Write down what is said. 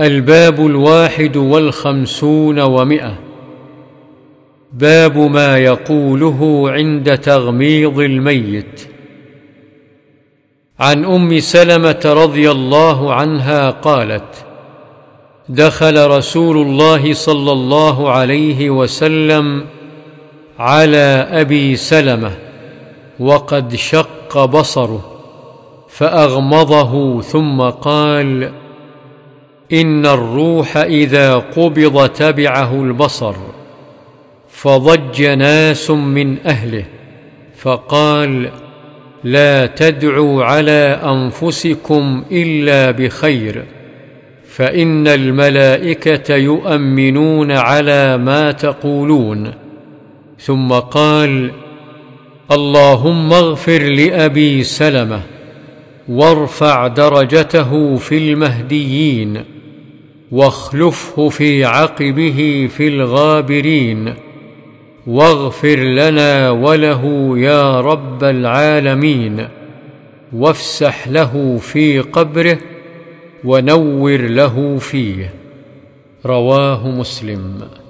الباب الواحد والخمسون ومئة. باب ما يقوله عند تغميض الميت. عن أم سلمة رضي الله عنها قالت دخل رسول الله صلى الله عليه وسلم على أبي سلمة وقد شق بصره فأغمضه ثم قال إن الروح إذا قبض تبعه البصر فضج ناس من أهله فقال لا تدعوا على أنفسكم إلا بخير فإن الملائكة يؤمنون على ما تقولون. ثم قال اللهم اغفر لأبي سلمة وارفع درجته في المهديين. واخلفه في عقبه في الغابرين. واغفر لنا وله يا رب العالمين. وافسح له في قبره ونور له فيه. رواه مسلم.